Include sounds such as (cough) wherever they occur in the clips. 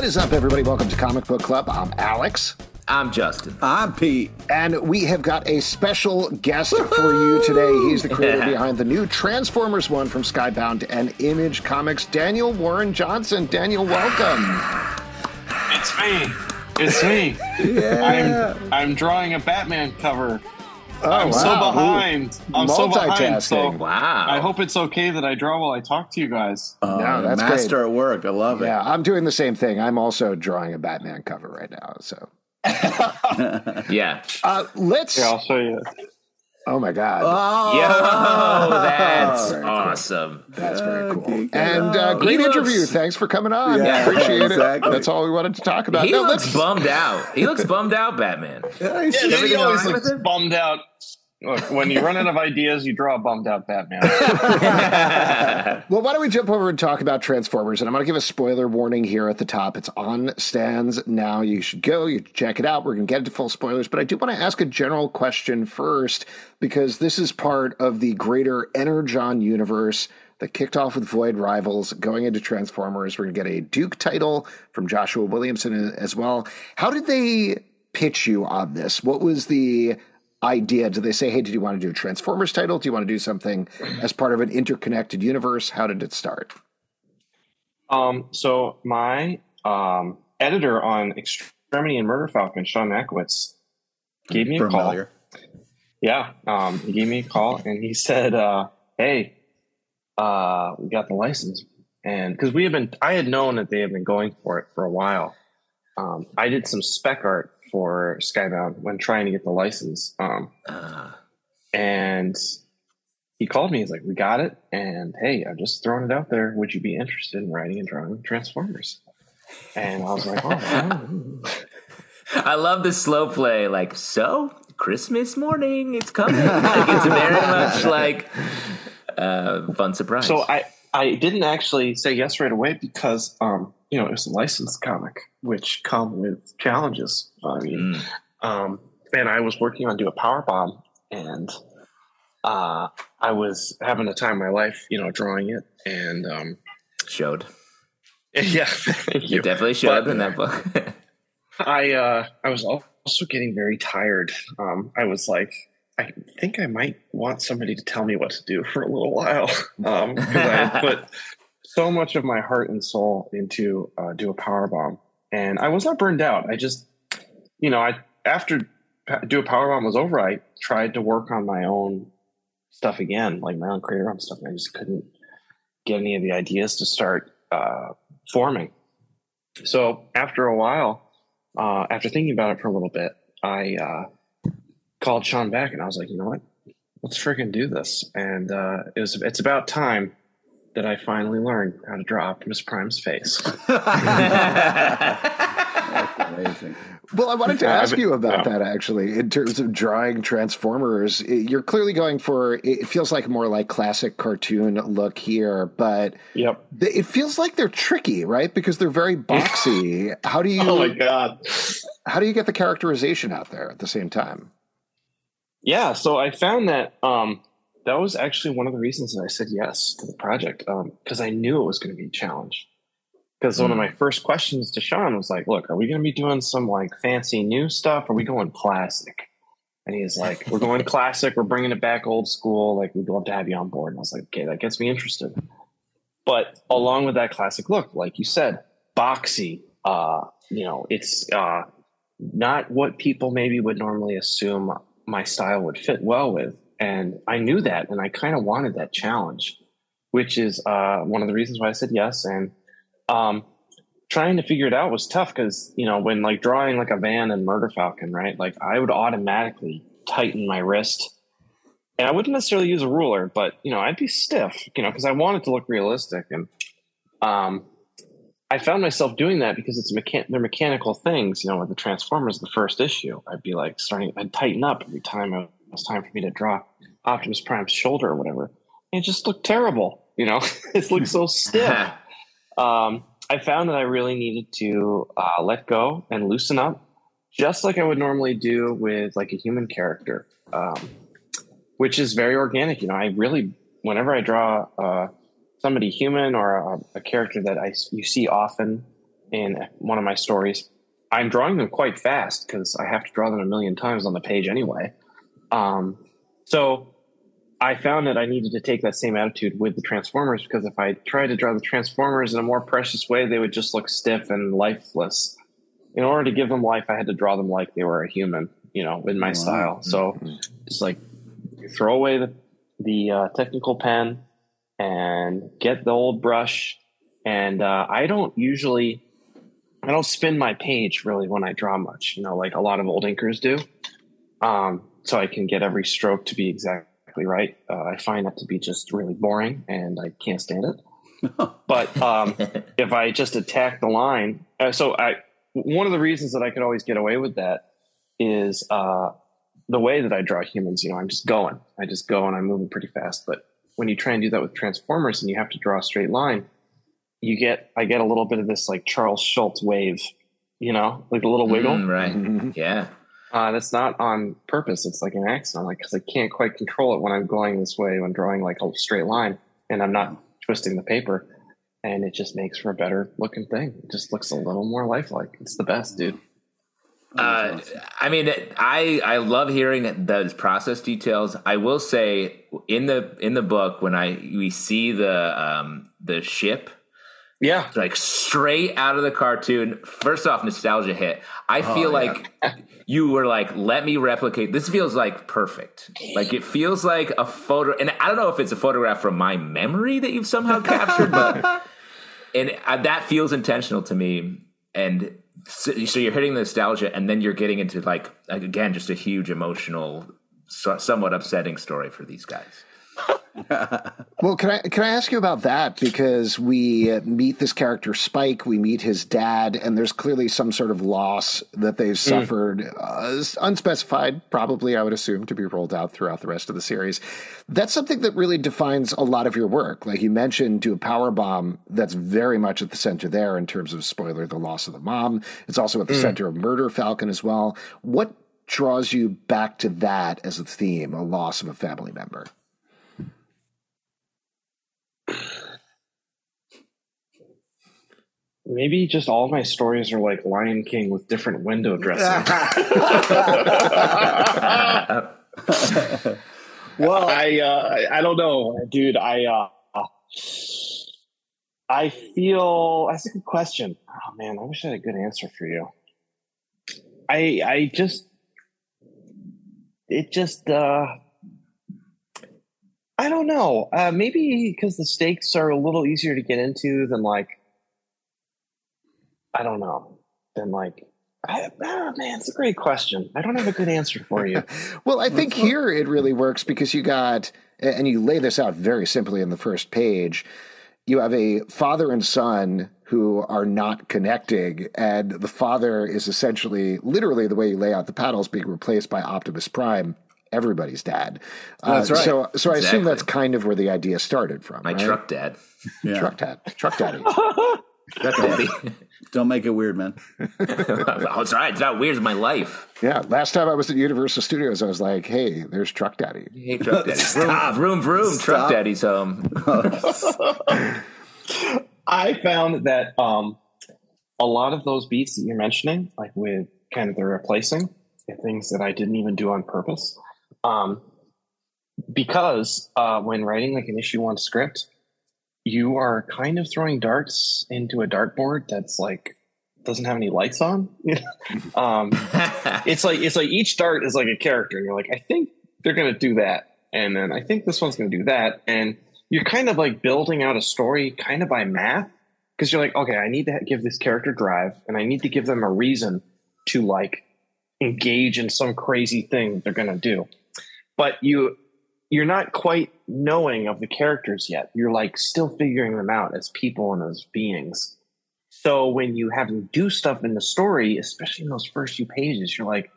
What is up, everybody? Welcome to Comic Book Club. I'm Alex. I'm Justin. I'm Pete. And we have got a special guest for you today. He's the creator behind the new Transformers one from Skybound and Image Comics, Daniel Warren Johnson. Daniel, welcome. It's me. It's me. (laughs) Yeah. I'm I'm drawing a Batman cover. Oh, I'm so wow. behind. I'm so behind. So Wow. I hope it's okay that I draw while I talk to you guys. Oh, No, that's master at work. I love it. Yeah, I'm doing the same thing. I'm also drawing a Batman cover right now. So (laughs) (laughs) yeah. uh, let's. Here, I'll show you. Oh my God. Oh, Yo, that's (laughs) Very cool. awesome. That's very cool. Okay, And uh, great looks- interview. Thanks for coming on. Yeah, Appreciate exactly. it. That's all we wanted to talk about. He No, looks let's- bummed out. He looks bummed out, Batman. Yeah, he's Yeah, just- he always looks bummed out. Look, when you run out of ideas, you draw a bummed out Batman. (laughs) Well, why don't we jump over and talk about Transformers? And I'm going to give a spoiler warning here at the top. It's on stands now. You should go. You should check it out. We're going to get into full spoilers, but I do want to ask a general question first because this is part of the greater Energon universe that kicked off with Void Rivals, going into Transformers. We're going to get a Duke title from Joshua Williamson as well. How did they pitch you on this? What was the idea? Did they say, hey, did you want to do a Transformers title? Do you want to do something as part of an interconnected universe? How did it start? um, so my um, editor on Extremity and Murder Falcon, Sean Mackiewicz, gave me a call. familiar. Yeah, um, he gave me a call and he said, uh, "Hey, uh, we got the license." And because we had been, I had known that they had been going for it for a while. Um, I did some spec art for Skybound when trying to get the license, um, Uh, and he called me. He's like, "We got it." And hey, I'm just throwing it out there. Would you be interested in writing and drawing Transformers? And I was like, "Oh." yeah." I love the slow play. Like, so Christmas morning, it's coming. like, it's very much (laughs) like uh, fun surprise. So I I didn't actually say yes right away because um you know it was a licensed comic which come with challenges. I mean, Mm. um and I was working on do a power bomb and uh I was having a time of my life, you know, drawing it and um showed. (laughs) yeah, You you. definitely showed But- in that book. (laughs) I uh I was also getting very tired. Um I was like I think I might want somebody to tell me what to do for a little while. (laughs) Um because I put so much of my heart and soul into uh do a power bomb. And I was not burned out. I just you know, I after do a power bomb was over, I tried to work on my own stuff again, like my own creator bomb stuff, and I just couldn't get any of the ideas to start uh forming. So after a while, uh, after thinking about it for a little bit, I uh, called Sean back and I was like, you know what? Let's freaking do this. And uh, it was it's about time that I finally learned how to draw Optimus Prime's face. (laughs) That's amazing. Well, I wanted to ask you about yeah. that actually. In terms of drawing Transformers, you're clearly going for it feels like more like classic cartoon look here, but Yep. it feels like they're tricky, right? Because they're very (laughs) boxy. How do you Oh my god. how do you get the characterization out there at the same time? Yeah. So I found that um, that was actually one of the reasons that I said yes to the project because I knew it was going to be a challenge. Because one of my first questions to Sean was like, "Look, are we going to be doing some like fancy new stuff? Or are we going classic?" And he's like, "We're going (laughs) classic. We're bringing it back old school. Like we'd love to have you on board." And I was like, "Okay, that gets me interested." But along with that classic look, like you said, boxy. Uh, you know, it's uh, not what people maybe would normally assume my style would fit well with. And I knew that, and I kind of wanted that challenge, which is uh, one of the reasons why I said yes. And um, trying to figure it out was tough because you know when like drawing like a van and Murder Falcon, right? Like I would automatically tighten my wrist, and I wouldn't necessarily use a ruler, but you know I'd be stiff, you know, because I wanted to look realistic. And um, I found myself doing that because it's mechan- they're mechanical things. You know, with the Transformers, the first issue, I'd be like starting, I'd tighten up every time it was time for me to draw Optimus Prime's shoulder or whatever. And it just looked terrible. You know, (laughs) it looked so stiff (laughs) um, I found that I really needed to uh, let go and loosen up, just like I would normally do with like a human character, um, which is very organic. You know, I really, whenever I draw uh, somebody human or a, a character that I you see often in one of my stories. I'm drawing them quite fast because I have to draw them a million times on the page anyway. Um, so I found that I needed to take that same attitude with the Transformers because if I tried to draw the Transformers in a more precious way, they would just look stiff and lifeless. In order to give them life, I had to draw them like they were a human, you know, in my style. So just like throw away the the uh, technical pen and get the old brush. And uh, I don't usually, I don't spin my page really when I draw much, you know, like a lot of old inkers do. Um, so I can get every stroke to be exactly right. Uh, I find that to be just really boring and I can't stand it. (laughs) but um, if I just attack the line, uh, so I, one of the reasons that I could always get away with that is uh, the way that I draw humans, you know, I'm just going. I just go and I'm moving pretty fast. But when you try and do that with Transformers and you have to draw a straight line, you get I get a little bit of this like Charles Schulz wave, you know, like a little wiggle. Mm, right. Yeah. Uh, that's not on purpose. It's like an accident, like because I can't quite control it when I'm going this way when drawing like a straight line, and I'm not twisting the paper, and it just makes for a better looking thing. It just looks a little more lifelike. It's the best, dude. Uh, I mean, I I love hearing those process details. I will say in the in the book when I we see the um, the ship Yeah, like straight out of the cartoon. First off, nostalgia hit. I Oh, feel yeah. like (laughs) you were like, let me replicate. This feels like perfect. Like it feels like a photo, and I don't know if it's a photograph from my memory that you've somehow (laughs) captured, but and uh, that feels intentional to me. And so, so you're hitting the nostalgia, and then you're getting into like again, just a huge emotional, so, somewhat upsetting story for these guys. (laughs) Well, can I can I ask you about that because we meet this character Spike, we meet his dad, and there's clearly some sort of loss that they've suffered, uh, unspecified, probably I would assume to be rolled out throughout the rest of the series. That's something that really defines a lot of your work. Like you mentioned, do a power bomb. That's very much at the center there in terms of spoiler, the loss of the mom. It's also at the center of Murder Falcon as well. What draws you back to that as a theme, a loss of a family member? Maybe just all my stories are like Lion King with different window dressing. (laughs) well, I uh, I don't know, dude. I uh, I feel that's a good question. Oh man, I wish I had a good answer for you. I I just it just uh I don't know. Uh maybe because the stakes are a little easier to get into than like I don't know. then like I, oh, man, it's a great question. I don't have a good answer for you. (laughs) Well, I think here it really works because you got, and you lay this out very simply in the first page. You have a father and son who are not connecting, and the father is essentially, literally, the way you lay out the paddles, being replaced by Optimus Prime, everybody's dad. Uh, That's right. So, so I assume that's kind of where the idea started from. My right? truck dad. yeah. truck dad, (laughs) truck daddy. (laughs) Truck daddy. (laughs) Don't make it weird, man. (laughs) oh, it's all right. It's not weird. It's my life. yeah. Last time I was at Universal Studios, I was like, "Hey, there's truck daddy." Hey, truck daddy. Stop. Vroom, vroom, vroom. Truck daddy's home. (laughs) I found that um, a lot of those beats that you're mentioning, like with kind of the replacing and things that I didn't even do on purpose, um, because uh, when writing like an issue one script, you are kind of throwing darts into a dartboard that's like doesn't have any lights on. (laughs) um, (laughs) it's like it's like each dart is like a character, and you're like, I think they're gonna do that, and then I think this one's gonna do that, and you're kind of like building out a story kind of by math because you're like, okay, I need to give this character drive, and I need to give them a reason to like engage in some crazy thing they're gonna do, but you you're not quite knowing of the characters yet. You're like still figuring them out as people and as beings. So when you have them do stuff in the story, especially in those first few pages, you're like,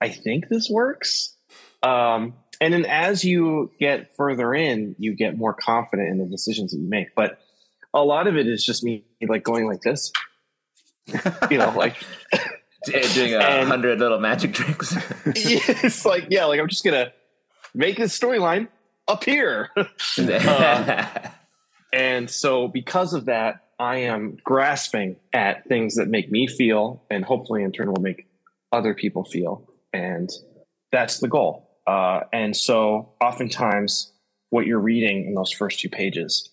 I think this works. Um, and then as you get further in, you get more confident in the decisions that you make. But a lot of it is just me like going like this, you know, like (laughs) Doing a (laughs) hundred little magic tricks. (laughs) it's like yeah, like I'm just gonna make this storyline appear. (laughs) Uh, and so because of that I am grasping at things that make me feel, and hopefully in turn will make other people feel, and that's the goal. Uh, and so, oftentimes, what you're reading in those first two pages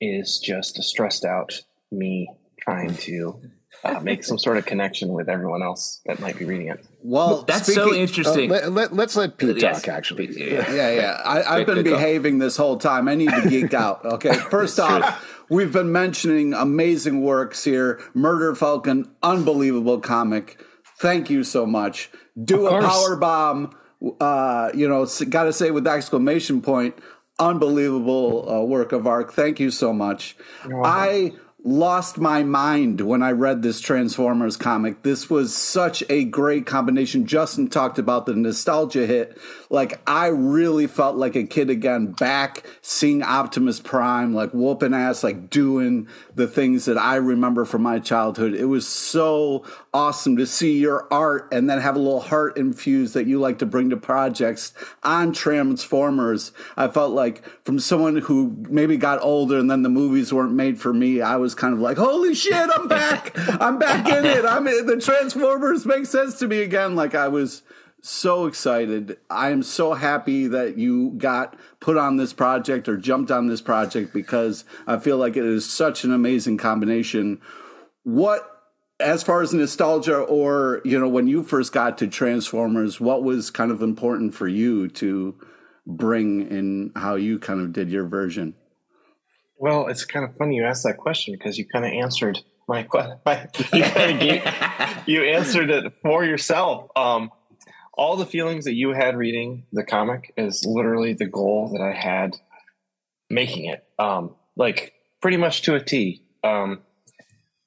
is just a stressed out me trying to uh, make some sort of connection with everyone else that might be reading it. Well, That's so speaking- Uh, interesting. let, let, let's let Pete Yes, talk, actually. yeah. Yeah, yeah. I, I've Good- been good call. behaving this whole time. I need to geek out. Okay. (laughs) First off, we've been mentioning amazing works here. Murder Falcon, unbelievable comic. Thank you so much. Do a course. power bomb. Uh, you know, got to say with exclamation point, unbelievable uh, work of art. Thank you so much. I lost my mind when I read this Transformers comic. This was such a great combination. Justin talked about the nostalgia hit. Like, I really felt like a kid again, back seeing Optimus Prime, like whooping ass, like doing the things that I remember from my childhood. It was so awesome to see your art and then have a little heart infused that you like to bring to projects on Transformers. I felt like from someone who maybe got older and then the movies weren't made for me, I was kind of like, holy shit, I'm back. I'm back in it. I'm in, the Transformers make sense to me again. Like I was so excited. I am so happy that you got put on this project or jumped on this project because I feel like it is such an amazing combination. What as far as nostalgia or you know when you first got to transformers what was kind of important for you to bring in how you kind of did your version Well, it's kind of funny you asked that question because you kind of answered my (laughs) question. (laughs) (laughs) You, gave- you answered it for yourself. Um, all the feelings that you had reading the comic is literally the goal that I had making it. Um, like pretty much to a T. Um,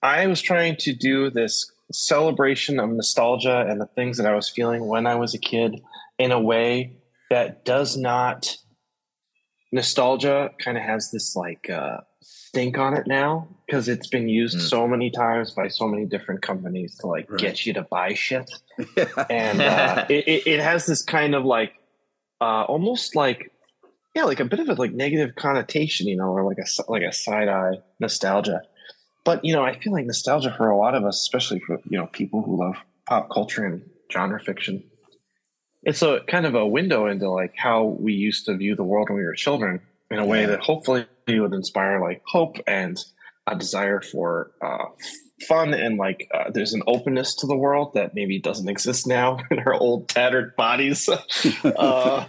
I was trying to do this celebration of nostalgia and the things that I was feeling when I was a kid in a way that does not nostalgia kind of has this like uh, stink on it now because it's been used Mm. so many times by so many different companies to like Right. get you to buy shit (laughs) and uh, it, it, it has this kind of like uh, almost like yeah like a bit of a like negative connotation you know or like a like a side eye nostalgia but you know i feel like nostalgia for a lot of us especially for you know people who love pop culture and genre fiction it's a kind of a window into like how we used to view the world when we were children in a way Yeah. that hopefully would inspire like hope and a desire for uh, fun and like uh, there's an openness to the world that maybe doesn't exist now (laughs) in our old tattered bodies. (laughs) Uh,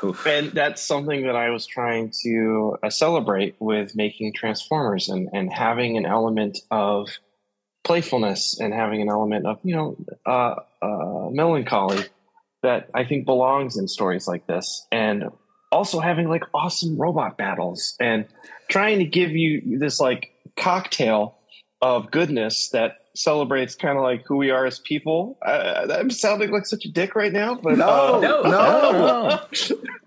(laughs) and that's something that I was trying to uh, celebrate with making Transformers and, and having an element of playfulness and having an element of, you know, uh, uh, melancholy that I think belongs in stories like this. And also having like awesome robot battles and trying to give you this like cocktail of goodness that celebrates kind of like who we are as people. Uh, I'm sounding like such a dick right now, but No. uh, No, (laughs) No. (laughs)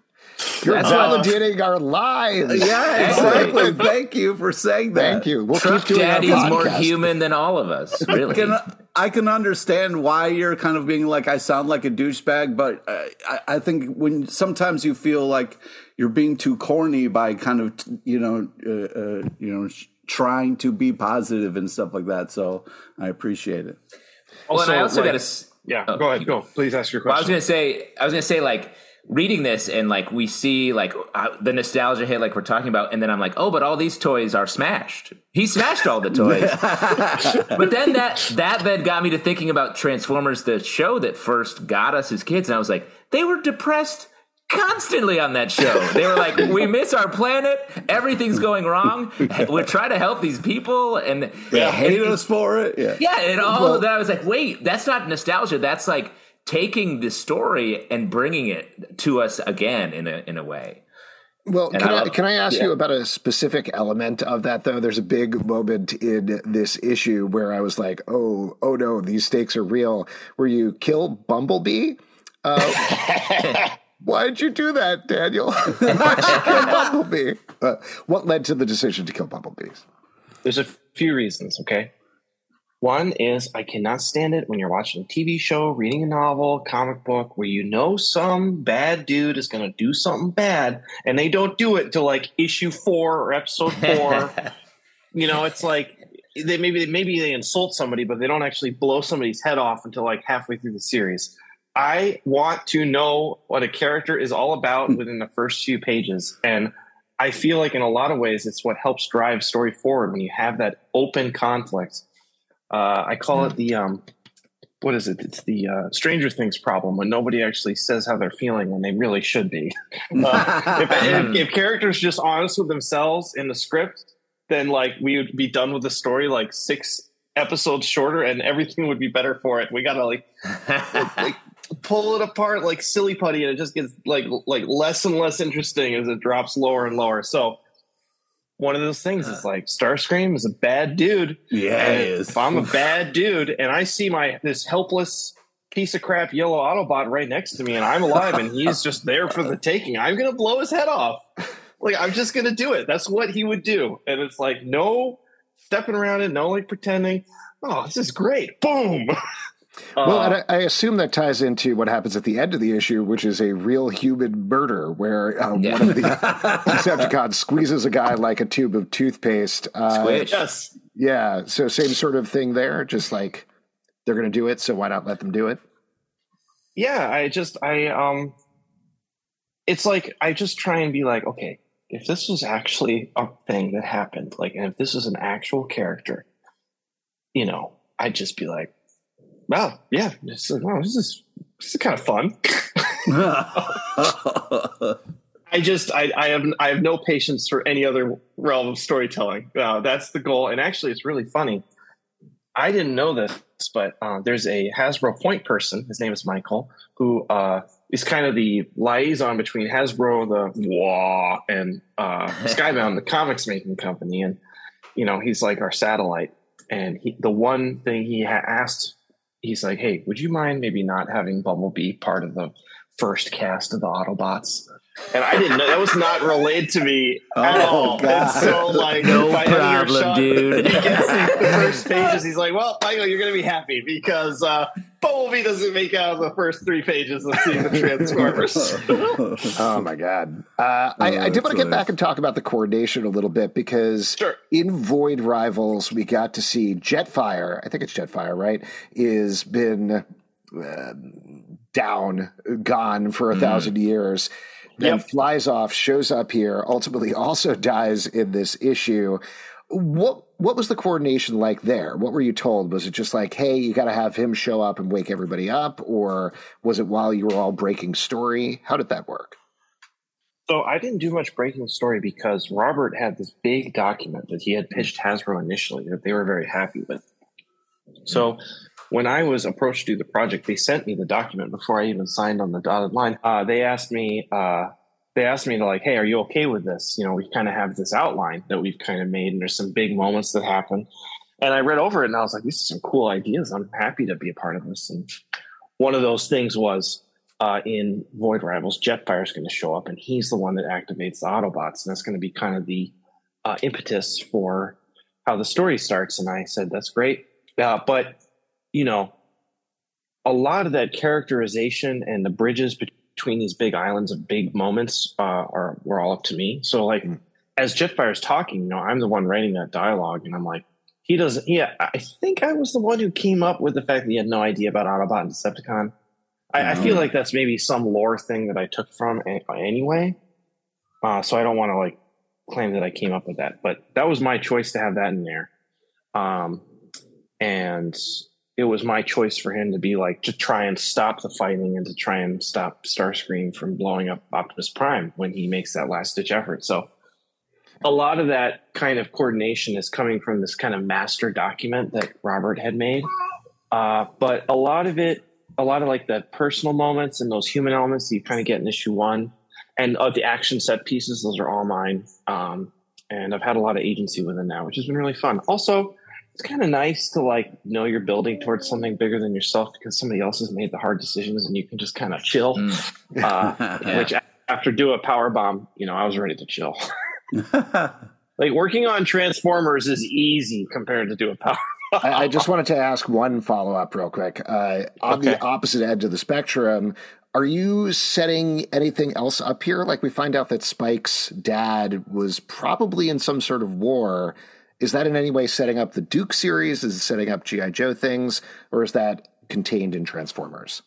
You're That's what- validating our lies. yeah exactly thank you for saying that Thank you. We'll Truck keep doing Daddy's more human than all of us. Really. can, I can understand why you're kind of being like I sound like a douchebag, but uh, I, I think when sometimes you feel like you're being too corny by kind of you know uh, uh, you know trying to be positive and stuff like that. So I appreciate it. well, and I also like- got to. Yeah, Oh, go ahead. Go. Please ask your Well, I was gonna say, I was gonna say, like reading this and like we see like uh, the nostalgia hit, like we're talking about, and then I'm like, oh, but all these toys are smashed. He smashed all the (laughs) toys. but then that that then got me to thinking about Transformers, the show that first got us as kids, and I was like, they were depressed constantly on that show. They were like, we miss our planet, everything's going wrong. (laughs) We're trying to help these people, and They hate us for it. Yeah. yeah, and all of that, I was like, wait, that's not nostalgia. That's like taking the story and bringing it to us again in a in a way. Well, And can I I, love- can I ask you about a specific element of that though? There's a big moment in this issue where I was like, "Oh, oh no, these stakes are real." Where you kill Bumblebee. (laughs) Uh, why'd you do that, Daniel? (laughs) (laughs) why'd you kill Bumblebee? Uh, what led to the decision to kill bumblebees? There's a few reasons, okay? One is I cannot stand it when you're watching a TV show, reading a novel, comic book, where you know some bad dude is going to do something bad, and they don't do it till like issue four or episode four. (laughs) you know, it's like they maybe maybe they insult somebody, but they don't actually blow somebody's head off until like halfway through the series. I want to know what a character is all about Hmm. within the first few pages, and I feel like in a lot of ways it's what helps drive story forward when you have that open conflict. Uh, I call it the um, what is it? It's the uh, Stranger Things problem when nobody actually says how they're feeling when they really should be. (laughs) Uh, if, if, if characters just honest with themselves in the script, then like we would be done with the story like six episodes shorter, and everything would be better for it. We gotta like, (laughs) like pull it apart like silly putty, and it just gets like like less and less interesting as it drops lower and lower. So. One of those things is uh. like Starscream is a bad dude. Yeah, And it is. If I'm a bad dude and I see my this helpless piece of crap yellow Autobot right next to me and I'm alive and he's (laughs) just there for the taking, I'm gonna blow his head off. Like I'm just gonna do it. That's what he would do. And it's like no stepping around it, no like pretending. Oh, this is great. Boom. (laughs) Well, Uh, and I, I assume that ties into what happens at the end of the issue, which is a real human murder, where uh, Yeah. one of the (laughs) Decepticons squeezes a guy like a tube of toothpaste. Uh, Squish. yes. Yeah, so same sort of thing there. Just like they're going to do it, so why not let them do it? yeah i just i um it's like i just try and be like okay if this was actually a thing that happened like and if this was an actual character you know i'd just be like wow. Yeah. This is, wow, this is this is kind of fun. (laughs) I just I, I have i have no patience for any other realm of storytelling. Uh, that's the goal. And actually it's really funny. I didn't know this but uh, there's a hasbro point person. His name is michael who uh, is kind of the liaison between hasbro the wah and uh, (laughs) skybound the comics making company. And you know he's like our satellite. And he, the one thing he ha- asked he's like hey would you mind maybe not having bumblebee part of the first cast of the autobots and I didn't know that was not relayed to me at Oh, all. God. And so, like, No my editor, problem, Sean, dude. (laughs) He gets the, the first pages. He's like, "Well, Michael, you're going to be happy because uh, Bumblebee doesn't make out of the first three pages of seeing the Transformers." (laughs) Oh my god! Uh, I, I did want to get nice. back and talk about the coordination a little bit because Sure. in Void Rivals we got to see Jetfire. I think it's Jetfire, right? Is been uh, down, gone for a thousand years. Then Yep. flies off, shows up here, ultimately (laughs) also dies in this issue. What what was the coordination like there? What were you told? Was it just like, hey, you got to have him show up and wake everybody up, or was it while you were all breaking story? How did that work? So I didn't do much breaking story because Robert had this big document that he had pitched Hasbro initially that they were very happy with. So when I was approached to do the project, they sent me the document before I even signed on the dotted line. Uh, they asked me, uh, they asked me to like, hey, are you okay with this? You know, we kind of have this outline that we've kind of made, and there's some big moments that happen. And I read over it, and I was like, these are some cool ideas. I'm happy to be a part of this. And one of those things was uh, in Void Rivals, Jetfire is going to show up, and he's the one that activates the Autobots, and that's going to be kind of the uh, impetus for how the story starts. And I said, that's great, uh, but you know, a lot of that characterization and the bridges between these big islands of big moments uh, are were all up to me. So, like, as Jetfire's talking, you know, I'm the one writing that dialogue, and I'm like. He doesn't. Yeah, I think I was the one who came up with the fact that he had no idea about Autobot and Decepticon. I, I feel like that's maybe some lore thing that I took from a- anyway. Uh, so I don't want to like claim that I came up with that, but that was my choice to have that in there. Um, and it was my choice for him to be like to try and stop the fighting and to try and stop Starscream from blowing up Optimus Prime when he makes that last ditch effort. So a lot of that kind of coordination is coming from this kind of master document that Robert had made. Uh, but a lot of it, a lot of like the personal moments and those human elements that you kind of get in issue one, and of the action set pieces, those are all mine. Um, and I've had a lot of agency within that, which has been really fun. Also, it's kind of nice to like know you're building towards something bigger than yourself because somebody else has made the hard decisions and you can just kind of chill. Mm. Uh, (laughs) Yeah. Which after do a power bomb, you know, I was ready to chill. (laughs) like working on Transformers is easy compared to do a power. I, I just wanted to ask one follow up real quick. Uh, on Okay. the opposite edge of the spectrum, are you setting anything else up here? Like we find out that Spike's dad was probably in some sort of war. Is that in any way setting up the Duke series? Is it setting up GI Joe things, or is that contained in Transformers?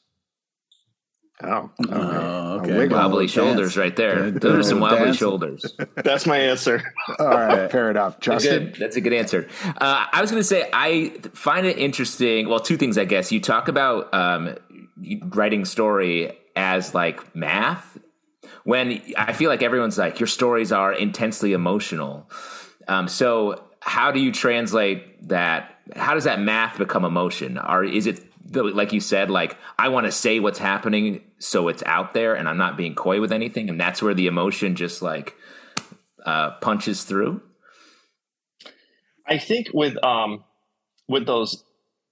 Oh, okay. Oh, okay. wiggle. Wobbly Dance. shoulders right there. Good. Those are some wobbly Dance. shoulders. That's my answer. All right, fair enough. Justin, Good. That's a good answer. Uh, I was going to say I find it interesting. Well, two things, I guess. You talk about um, writing story as like math. When I feel like everyone's like your stories are intensely emotional. Um, so how do you translate that? How does that math become emotion? Or is it like you said, like I want to say what's happening so it's out there, and I'm not being coy with anything, and that's where the emotion just like uh, punches through. I think with um with those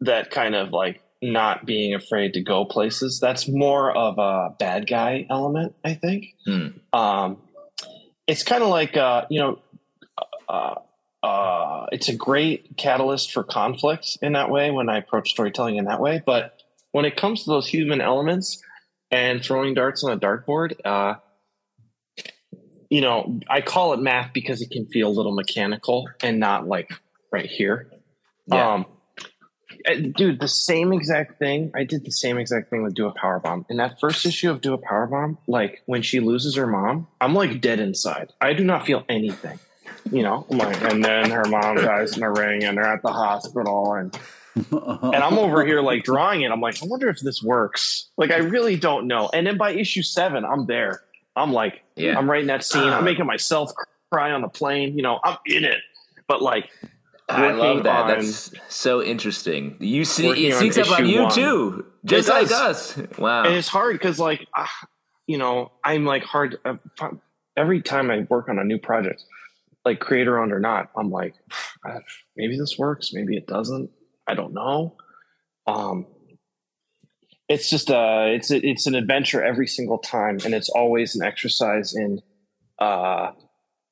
that kind of like not being afraid to go places, that's more of a bad guy element, I think. Hmm. Um it's kind of like uh, you know uh uh it's a great catalyst for conflict in that way when I approach storytelling in that way, but when it comes to those human elements and throwing darts on a dartboard, uh you know, I call it math because it can feel a little mechanical and not like right here. Yeah. Um, dude, the same exact thing. I did the same exact thing with Do a Power Bomb. In that first issue of Do a Power Bomb, like when she loses her mom, I'm like dead inside. I do not feel anything. You know, I'm like, and then her mom dies in a ring, and they're at the hospital, and (laughs) and I'm over here like drawing it. I'm like, I wonder if this works. Like, I really don't know. And then by issue seven, I'm there. I'm like, Yeah. I'm writing that scene. Uh. I'm making myself cry on the plane. You know, I'm in it. But like, I love that. on- That's so interesting. You see, Working it on sneaks up on you one. too, just like us. Wow. and it's hard because like, ah, you know, I'm like hard. Uh, every time I work on a new project, like creator owned or not, I'm like, maybe this works, maybe it doesn't. I don't know. Um, it's just uh it's a, it's an adventure every single time, and it's always an exercise in uh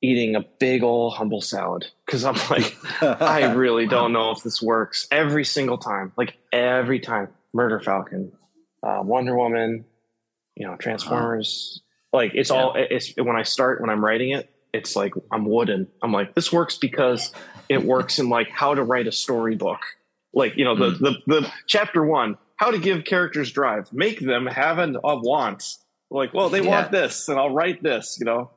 eating a big old humble salad because I'm like, I really don't know if this works every single time. Like every time, Murder Falcon, uh, Wonder Woman, you know, Transformers. Like it's all. It's when I start when I'm writing it, it's like I'm wooden. I'm like this works because it (laughs) works in like how to write a storybook. Like you know the the, the chapter one, how to give characters drive, make them have an, a want. Like well they Yeah. want this, and I'll write this. You know.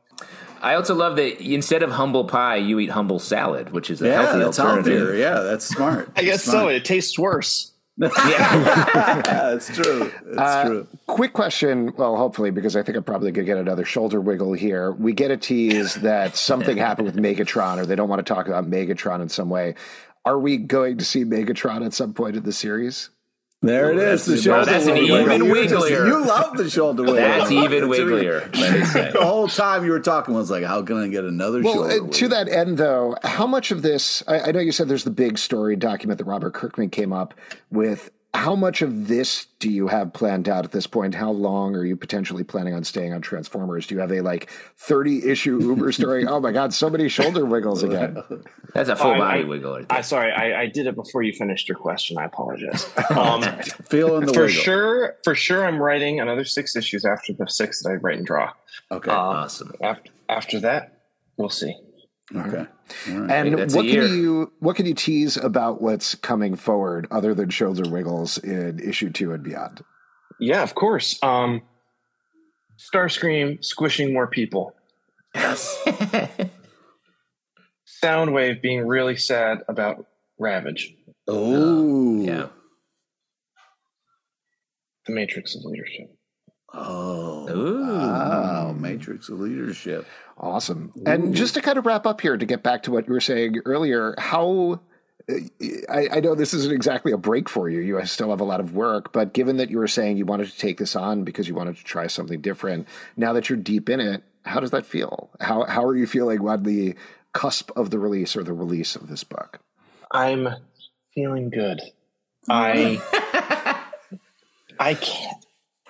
I also love that instead of humble pie, you eat humble salad, which is a yeah, healthy that's alternative. healthier. Yeah, that's smart. I guess so. It tastes worse. Yeah. (laughs) that's true. That's Uh, true. Quick question. Well, hopefully, because I think I'm probably going to get another shoulder wiggle here. We get a tease that something happened with Megatron, or they don't want to talk about Megatron in some way. Are we going to see Megatron at some point in the series? There it is. The shoulder that's an wiggle. even (laughs) You just- wigglier. You love the shoulder wiggle. That's even That's really- wigglier. Let me say. (laughs) The whole time you were talking was like, how can I get another Well, shoulder uh, to that end, though, how much of this? I, I know you said there's the big story document that Robert Kirkman came up with. How much of this do you have planned out at this point? How long are you potentially planning on staying on Transformers? Do you have a like 30 issue Uber story? oh my God, so many shoulder wiggles again. That's a full I- body I- wiggle. Right there. I sorry, I, I did it before you finished your question. I apologize. (laughs) Um, Feeling the for wiggle. sure, for sure, I'm writing another six issues after the six that I write and draw. Okay. Uh, awesome. After after that, we'll see. Okay. And that's a what year. can you what can you tease about what's coming forward other than shoulder wiggles in issue two and beyond? Yeah, of course. Um, Starscream squishing more people. (laughs) Soundwave being really sad about Ravage. Oh. Yeah. The Matrix of Leadership. Oh. Ooh. Wow. Matrix of leadership. Awesome. And just to kind of wrap up here, to get back to what you were saying earlier, how I, I know this isn't exactly a break for you. You still have a lot of work, but given that you were saying you wanted to take this on because you wanted to try something different, now that you're deep in it, how does that feel? How how are you feeling on the cusp of the release or the release of this book? I'm feeling good. I (laughs) I can't.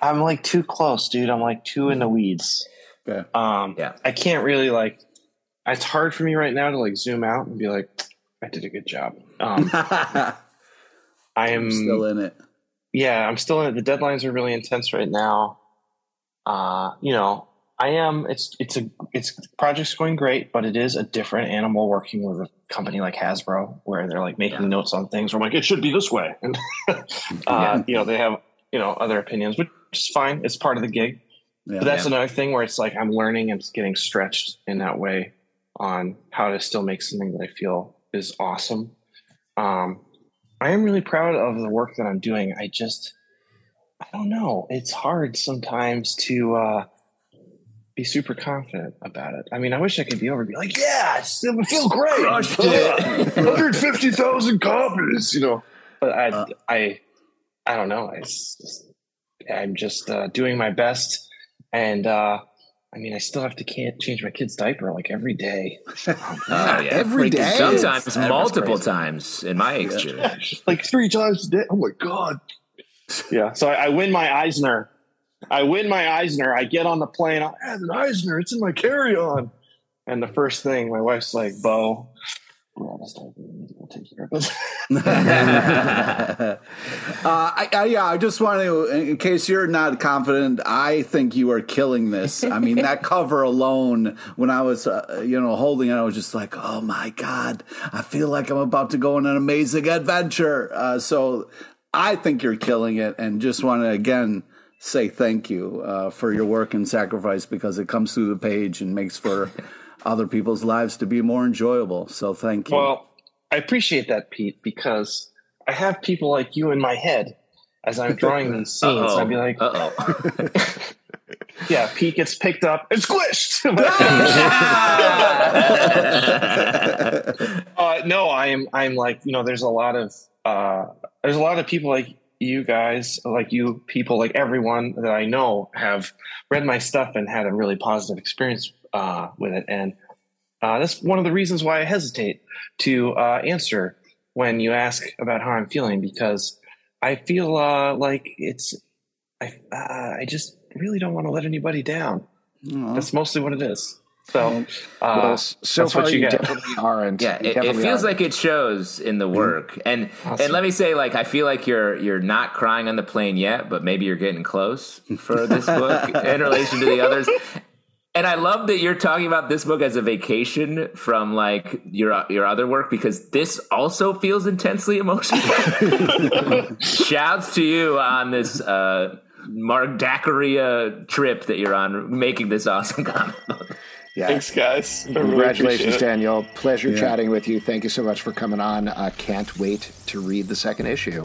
I'm like too close, dude. I'm like too in the weeds. Okay. Um, Yeah. I can't really like. It's hard for me right now to like zoom out and be like, I did a good job. Um, (laughs) (laughs) I am Still in it. yeah, I'm still in it. The deadlines are really intense right now. Uh, you know, I am. It's it's a it's project's going great, but it is a different animal working with a company like Hasbro, where they're like making Yeah. notes on things. Where I'm like, it should be this way, (laughs) and uh, you know they have you know other opinions, which is fine. It's part of the gig. Yeah. But that's Yeah. another thing where it's like I'm learning and getting stretched in that way on how to still make something that I feel is awesome. Um, I am really proud of the work that I'm doing. I just, I don't know. It's hard sometimes to uh, be super confident about it. I mean, I wish I could be over and be like, yeah, it's- it would feel great. Crushed (laughs) it. 150,000 copies, you know. But I, Uh. I, I don't know. It's just, I'm just uh, doing my best, and uh, I mean, I still have to can't change my kid's diaper like every day, (laughs) Oh, yeah. every Freaking day? Sometimes That's multiple times in my experience. (laughs) like three times a day. Oh my god! Yeah, so I, I win my Eisner. I win my Eisner. I get on the plane. I have an Eisner. It's in my carry-on. And the first thing, my wife's like, "Bo, take care of this." uh, I, I, yeah, I just want to, in case you're not confident, I think you are killing this. I mean, that (laughs) cover alone, when I was, uh, you know, holding it, I was just like, oh my God, I feel like I'm about to go on an amazing adventure. Uh, so I think you're killing it and just want to, again, say thank you uh, for your work and sacrifice because it comes through the page and makes for (laughs) other people's lives to be more enjoyable. So thank you. well, I appreciate that, Pete, because I have people like you in my head as I'm drawing these (laughs) scenes. I'd be like, Uh-oh. (laughs) "Yeah, Pete gets picked up and squished." (laughs) uh, no, I'm I'm like you know, there's a lot of uh, there's a lot of people like you guys, like you people, like everyone that I know have read my stuff and had a really positive experience uh, with it, and uh, that's one of the reasons why I hesitate to uh, answer when you ask about how I'm feeling because I feel uh, like it's I uh, I just really don't want to let anybody down. Aw. That's mostly what it is. So, uh, well, so that's far what you, you get. definitely aren't. Yeah, it, it feels aren't. like it shows in the work, and Awesome. and let me say, like, I feel like you're you're not crying on the plane yet, but maybe you're getting close for this book (laughs) in relation to the others. And I love that you're talking about this book as a vacation from like your your other work because this also feels intensely emotional. (laughs) Shouts to you on this uh, Mark Daccaria trip that you're on, making this awesome comic book. yeah. Thanks, guys. I Congratulations, appreciate it. Daniel. Pleasure Yeah. chatting with you. Thank you so much for coming on. Uh, can't wait to read the second issue.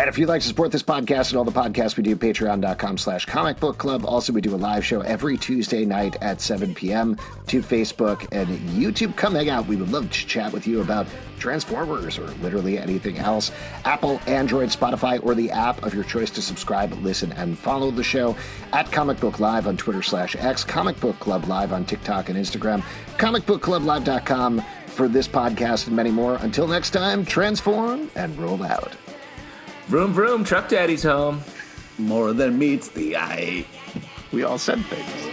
And if you'd like to support this podcast and all the podcasts we do, patreon.com slash comic book club. Also, we do a live show every Tuesday night at 7 p.m. to Facebook and YouTube. Come hang out. We would love to chat with you about Transformers or literally anything else. Apple, Android, Spotify, or the app of your choice to subscribe, listen, and follow the show at Comic Book Live on Twitter slash X, Comic Book Club Live on TikTok and Instagram, comicbookclublive.com for this podcast and many more. Until next time, transform and roll out. Vroom vroom, truck daddy's home. More than meets the eye. We all said things.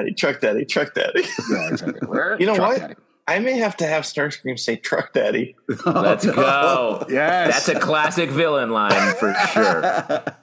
Daddy, Truck Daddy, Truck Daddy. (laughs) Yeah, exactly. You know Truck what? Daddy. I may have to have Starscream say Truck Daddy. (laughs) Let's go. Yes. That's a classic villain line for sure. (laughs)